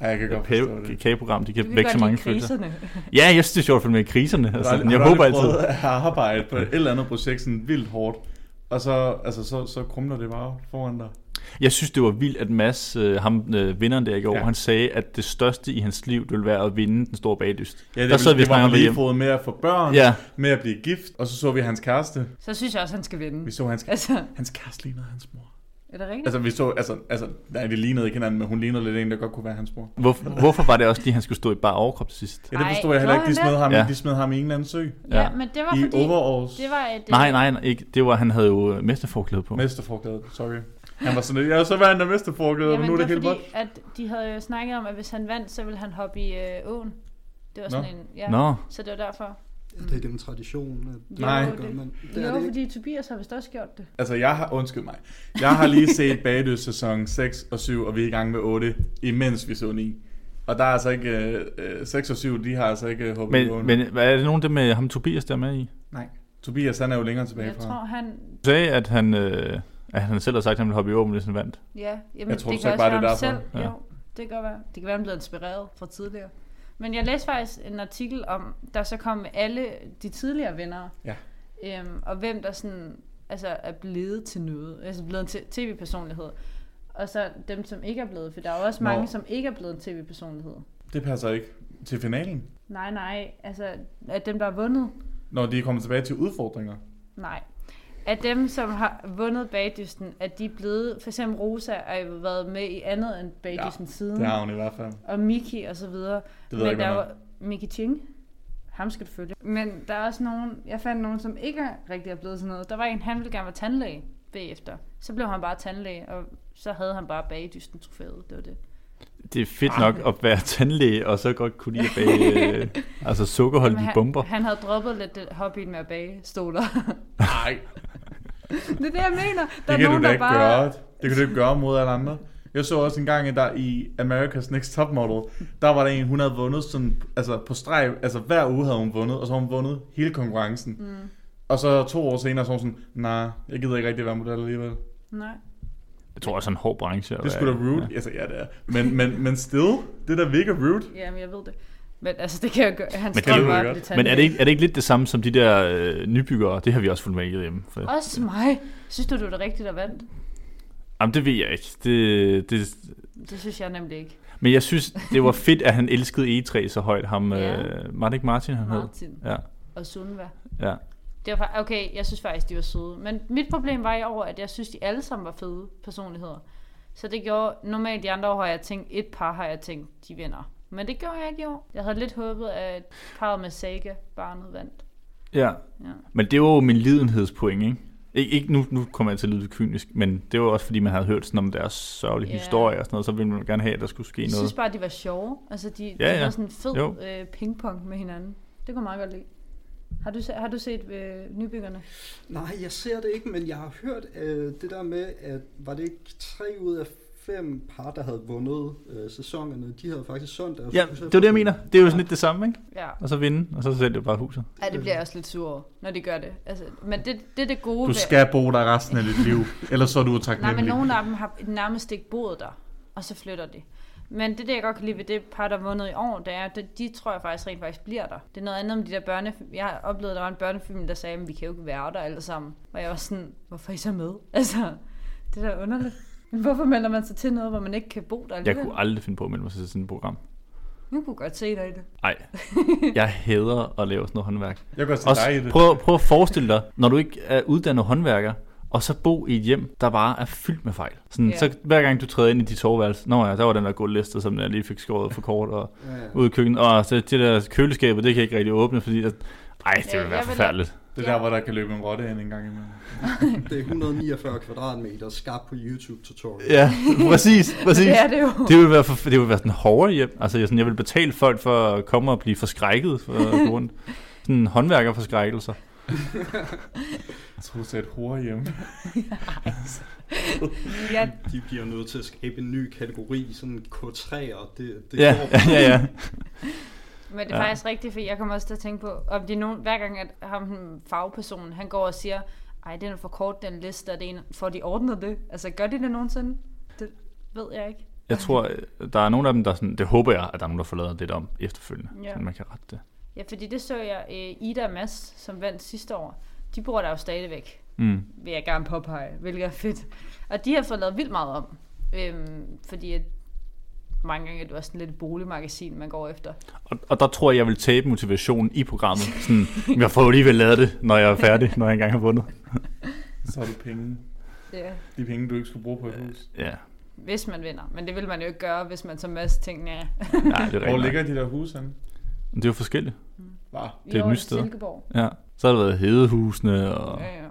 Speaker 5: Ja, jeg kan godt
Speaker 3: kage-
Speaker 5: forstå det.
Speaker 3: kageprogram, de kan
Speaker 2: kan
Speaker 3: vække så mange følelser.
Speaker 2: kriserne. (laughs)
Speaker 3: Ja, jeg synes, det er sjovt at følge med i kriserne. Altså,
Speaker 5: Har
Speaker 3: jeg
Speaker 5: har
Speaker 3: håber altid.
Speaker 5: prøvet at arbejde på et eller andet projekt sådan vildt hårdt, og så, altså, så, så krumler det bare foran dig.
Speaker 3: Jeg synes, det var vildt, at Mads, øh, ham øh, vinderen der i går,
Speaker 5: Ja.
Speaker 3: han sagde, at det største i hans liv ville være at vinde den store bagdyst.
Speaker 5: Ja, det,
Speaker 3: Der
Speaker 5: det,
Speaker 3: vi
Speaker 5: det var lige fod med at få børn,
Speaker 3: Ja,
Speaker 5: med at blive gift, og så så vi hans kæreste.
Speaker 2: Så synes jeg også, han skal vinde.
Speaker 5: Vi så hans,
Speaker 2: Altså,
Speaker 5: hans kæreste lignede hans mor.
Speaker 2: Er det rigtigt?
Speaker 5: Altså, vi så, altså, altså, nej, det lignede ikke hinanden, men hun lignede lidt en, der godt kunne være hans mor.
Speaker 3: Hvor, hvorfor var det også lige, han skulle stå i bare overkrop til sidst?
Speaker 5: Ja, det
Speaker 2: Ej,
Speaker 5: forstod jeg heller ikke. De smed, ham, ja.
Speaker 3: Ja.
Speaker 5: de smed ham i en eller anden sø.
Speaker 2: ja,
Speaker 3: ja.
Speaker 2: men det var
Speaker 5: I
Speaker 2: fordi,
Speaker 5: overalls.
Speaker 2: det var et... øh,
Speaker 3: Nej, nej, nej, ikke. Det var, han havde jo øh, mesterforklæde på.
Speaker 5: Mesterforklæde, sorry. Han var sådan lidt, ja, så var han der mesterforklæde,
Speaker 2: Jamen,
Speaker 5: men nu er det
Speaker 2: det
Speaker 5: helt
Speaker 2: fordi, at de havde jo snakket om, at hvis han vandt, så ville han hoppe i øh, åen. Det var sådan
Speaker 5: Nå.
Speaker 2: en... Ja,
Speaker 3: Nå,
Speaker 2: så det var derfor.
Speaker 4: Er det ikke en tradition? At
Speaker 5: Nej.
Speaker 2: det-
Speaker 4: gør man?
Speaker 2: Det
Speaker 4: Det er
Speaker 2: jo,
Speaker 4: det ikke.
Speaker 2: fordi Tobias har vist også gjort det.
Speaker 5: Altså, jeg har, undskyld mig, jeg har lige set Bagdøs sæson 6 og 7, og vi er i gang med 8, imens vi så 9. Og der er altså ikke, øh, øh, 6 og 7, de har altså ikke øh, hoppet i
Speaker 3: men, men hvad er det nogen dem med ham Tobias der er med i?
Speaker 5: Nej, Tobias han er jo længere tilbage
Speaker 2: Jeg
Speaker 5: fra.
Speaker 2: tror, han...
Speaker 3: Du sagde, at han, øh, at han selv har sagt, at han ville hoppe i åben, hvis han vandt.
Speaker 2: Ja, jamen,
Speaker 5: Jeg tror
Speaker 2: det
Speaker 5: så
Speaker 2: kan også
Speaker 5: bare,
Speaker 2: være
Speaker 5: det er
Speaker 2: ham
Speaker 5: derfor.
Speaker 2: selv.
Speaker 3: Ja.
Speaker 2: Jo, det kan være. Det kan være, han blev inspireret fra tidligere. Men jeg læste faktisk en artikel om, der så kom alle de tidligere venner.
Speaker 5: Ja.
Speaker 2: Øhm, og hvem der sådan, altså er blevet til noget. Altså blevet til tv-personlighed. Og så dem, som ikke er blevet. For der er jo også
Speaker 5: Nå.
Speaker 2: mange, som ikke er blevet en tv-personlighed.
Speaker 5: Det passer ikke til finalen.
Speaker 2: Nej, nej. Altså, af dem, der har vundet.
Speaker 5: Når de er kommet tilbage til udfordringer.
Speaker 2: Nej. Af dem, som har vundet bagdysten, at de er blevet... For eksempel Rosa har jo været med i andet end bagdysten ja, siden.
Speaker 5: Det har hun i hvert fald.
Speaker 2: og Miki og så videre.
Speaker 5: Det ved jeg
Speaker 2: Men
Speaker 5: ikke,
Speaker 2: der var Miki Ching. Ham skal du følge. Men der er også nogen, jeg fandt nogen, som ikke er rigtig er blevet sådan noget. Der var en, han ville gerne være tandlæge bagefter. Så blev han bare tandlæge, og så havde han bare bagdysten trofæet. Det var det.
Speaker 3: Det er fedt nok at være tandlæge, og så godt kunne lide at bage (laughs) øh, altså sukkerholdige bomber.
Speaker 2: han, han havde droppet lidt det hobbyen med at bage stoler.
Speaker 5: Nej, (laughs)
Speaker 2: det er det, jeg mener. Der
Speaker 5: det
Speaker 2: er
Speaker 5: kan
Speaker 2: nogen,
Speaker 5: du da ikke
Speaker 2: bare...
Speaker 5: gøre. Det kan du ikke gøre mod alle andre. Jeg så også en gang, at der i America's Next Top Model, der var der en, hun havde vundet sådan, altså på streg, altså hver uge havde hun vundet, og så har hun vundet hele konkurrencen.
Speaker 2: Mm,
Speaker 5: Og så to år senere, så var hun sådan, nej, jeg gider ikke rigtig være model alligevel.
Speaker 2: nej.
Speaker 3: Jeg tror også, er en hård branche.
Speaker 5: Det skulle da rude. Altså, ja, det er. Men, men, men still, det der virker rude.
Speaker 2: Jamen, jeg ved det. Men altså, det kan jeg gøre. Han
Speaker 3: Men
Speaker 5: du
Speaker 2: bare blive.
Speaker 3: Men er det, ikke, er det ikke lidt det samme som de der øh, nybyggere? Det har vi også fulgt med i hjemme. For,
Speaker 2: Også mig. Synes du, du er det rigtige, der vandt?
Speaker 3: Jamen, det ved jeg ikke. Det, det,
Speaker 2: Det synes jeg nemlig ikke.
Speaker 3: men jeg synes, det var fedt, at han elskede E3 så højt. Ham,
Speaker 2: Ja.
Speaker 3: øh, var det ikke Martin, han hed?
Speaker 2: Martin
Speaker 3: Ja,
Speaker 2: og Sunva.
Speaker 3: ja.
Speaker 2: Det var, okay, jeg synes faktisk, de var søde. Men mit problem var i år, at jeg synes, de alle sammen var fede personligheder. Så det gjorde, normalt de andre år har jeg tænkt, et par har jeg tænkt, de vinder. Men det gjorde jeg ikke i år. Jeg havde lidt håbet, at parret med Saga barnet vandt.
Speaker 3: ja.
Speaker 2: Ja.
Speaker 3: Men det var jo min lidenhedspoint, ikke? Ik- ikke nu, nu kommer jeg til at lyde kynisk, men det var også fordi, man havde hørt sådan om deres sørgelige
Speaker 2: Ja.
Speaker 3: historie og sådan noget, så ville man gerne have, at der skulle ske
Speaker 2: Jeg
Speaker 3: noget.
Speaker 2: synes bare, de var sjove. Altså, de,
Speaker 3: Ja,
Speaker 2: de
Speaker 3: ja.
Speaker 2: var sådan en fed
Speaker 3: Jo.
Speaker 2: øh, pingpong med hinanden. Det kunne jeg meget godt lide. Har du, har du set øh, nybyggerne?
Speaker 4: Nej, jeg ser det ikke, men jeg har hørt øh, det der med, at var det ikke tre ud af fem par, der havde vundet øh, sæsonerne, de havde faktisk sundt deres
Speaker 3: Ja, det er det, jeg mener. Det er jo sådan lidt det samme, ikke?
Speaker 2: Ja.
Speaker 3: Og så vinde, og så sælge det bare huset.
Speaker 2: Ja, det bliver jeg også lidt sur over, når de gør det. Altså, men det, det er det gode
Speaker 5: Du
Speaker 2: ved...
Speaker 5: skal bo der resten af dit liv, (laughs) ellers så er du
Speaker 2: Nej,
Speaker 5: taknemmelig.
Speaker 2: men nogle af dem har nærmest ikke boet der, og så flytter de. Men det, det jeg godt kan lide ved det par, der vundet i år, det er, at de, de tror jeg faktisk rent faktisk bliver der. Det er noget andet om de der børnefilm. Jeg har oplevet, at der var en børnefilm, der sagde, at vi kan jo ikke være der alle sammen. Og jeg var sådan, hvorfor er I så med? (laughs) Altså, det er da underligt. Men Hvorfor melder man sig til noget, hvor man ikke kan bo der
Speaker 3: Jeg
Speaker 2: alligevel?
Speaker 3: kunne aldrig finde på at melde mig til sådan et program.
Speaker 2: Nu kunne godt se dig i det.
Speaker 3: Nej, (laughs) jeg hader at lave sådan noget håndværk.
Speaker 5: Jeg kan se
Speaker 3: Også,
Speaker 5: dig i det.
Speaker 3: prøv, prøv at forestille dig, når du ikke er uddannet håndværker, og så bo i et hjem, der bare er fyldt med fejl. Sådan,
Speaker 2: Ja.
Speaker 3: Så hver gang du træder ind i dit soveværelse, nå ja, der var den der gulvliste, som jeg lige fik skåret for kort, og
Speaker 4: Ja, ja.
Speaker 3: ud i køkkenet, og så det der køleskabet, det kan jeg ikke rigtig åbne, fordi at, ej, det
Speaker 2: Ja,
Speaker 3: vil være
Speaker 2: jeg vil-
Speaker 3: forfærdeligt.
Speaker 5: Det er der, hvor der kan løbe en rotte ind en gang imellem. (laughs)
Speaker 4: Det er 149 kvadratmeter skabt på YouTube-tutorial.
Speaker 3: Ja, (laughs) præcis, præcis.
Speaker 2: Det er det jo.
Speaker 3: Det vil være, for, det vil være sådan hårdere hjem. Altså, jeg, sådan, jeg vil betale folk for at komme og blive forskrækket for at gå rundt. Sådan håndværkerforskrækkelser.
Speaker 5: Jeg tror, du sagde et hore hjemme.
Speaker 2: Ja,
Speaker 4: De bliver nødt til at skabe en ny kategori, sådan K3'er. Det, det
Speaker 3: Ja,
Speaker 4: går (laughs)
Speaker 3: ja, ja, ja.
Speaker 2: Men det er
Speaker 3: Ja.
Speaker 2: faktisk rigtigt, for jeg kommer også til at tænke på, om det er nogen, hver gang, at ham, den fagpersonen, han går og siger, ej, den er for kort, den liste, og det en, får de ordnet det? Altså, gør de det nogensinde? Det ved jeg ikke.
Speaker 3: Jeg tror, der er nogle af dem, der sådan, det håber jeg, at der er nogen, der får lavet det om efterfølgende,
Speaker 2: Ja.
Speaker 3: så man kan rette det.
Speaker 2: Ja, fordi det så jeg, øh, Ida og Mads, som vandt sidste år, de bor der jo stadigvæk.
Speaker 3: Mm.
Speaker 2: vil jeg gerne påpege, hvilket er fedt. Og de har fået lavet vildt meget om, øhm, fordi mange gange er det også sådan lidt et boligmagasin, man går efter.
Speaker 3: Og, og der tror jeg, jeg vil tabe motivationen i programmet. Sådan, jeg får alligevel lavet det, når jeg er færdig, når jeg engang har vundet. (laughs)
Speaker 5: Så har du penge.
Speaker 2: Ja.
Speaker 5: De penge, du ikke skulle bruge på et hus.
Speaker 3: Ja,
Speaker 2: Hvis man vinder. Men det vil man jo ikke gøre, hvis man så masse ting, ja. (laughs)
Speaker 3: nej, det er
Speaker 5: Hvor ligger de der huse henne?
Speaker 3: Det er jo forskelligt.
Speaker 5: Var.
Speaker 3: Det er et nyt sted.
Speaker 2: Silkeborg.
Speaker 3: Ja. Så har der været Hedehusene, og
Speaker 2: Ja, ja.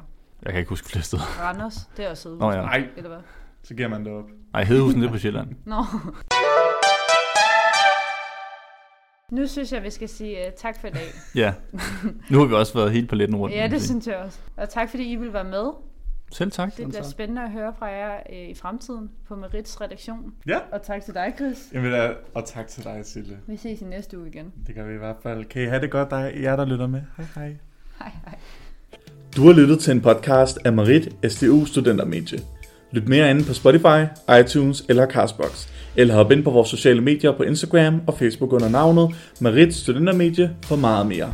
Speaker 3: jeg kan ikke huske flere steder.
Speaker 2: Randers, det er også sødt.
Speaker 3: Nå ja.
Speaker 5: Nej,
Speaker 2: Eller hvad?
Speaker 5: så giver man det op.
Speaker 3: Nej, Hedehusene det er på Sjælland.
Speaker 2: Nå. (laughs) Nu synes jeg, vi skal sige uh, tak for i dag. (laughs)
Speaker 3: Ja. Nu har vi også været helt paletten rundt.
Speaker 2: Ja, det synes jeg også. Og tak fordi I vil være med.
Speaker 3: Selv tak.
Speaker 2: Det bliver
Speaker 4: tak.
Speaker 2: spændende at høre fra jer øh, i fremtiden på Merits redaktion.
Speaker 5: Ja.
Speaker 2: Og tak til dig, Chris.
Speaker 5: Jamen, da, og tak til dig, Sille.
Speaker 2: Vi ses i næste uge igen.
Speaker 5: Det gør vi i hvert fald. Kan I have det godt, der jer, der lytter med. Hej hej.
Speaker 2: Hej hej.
Speaker 5: Du har lyttet til en podcast af Marit SDU Studentermedie. Lyt mere inde på Spotify, iTunes eller Castbox. Eller hop ind på vores sociale medier på Instagram og Facebook under navnet Marit Studentermedie for meget mere.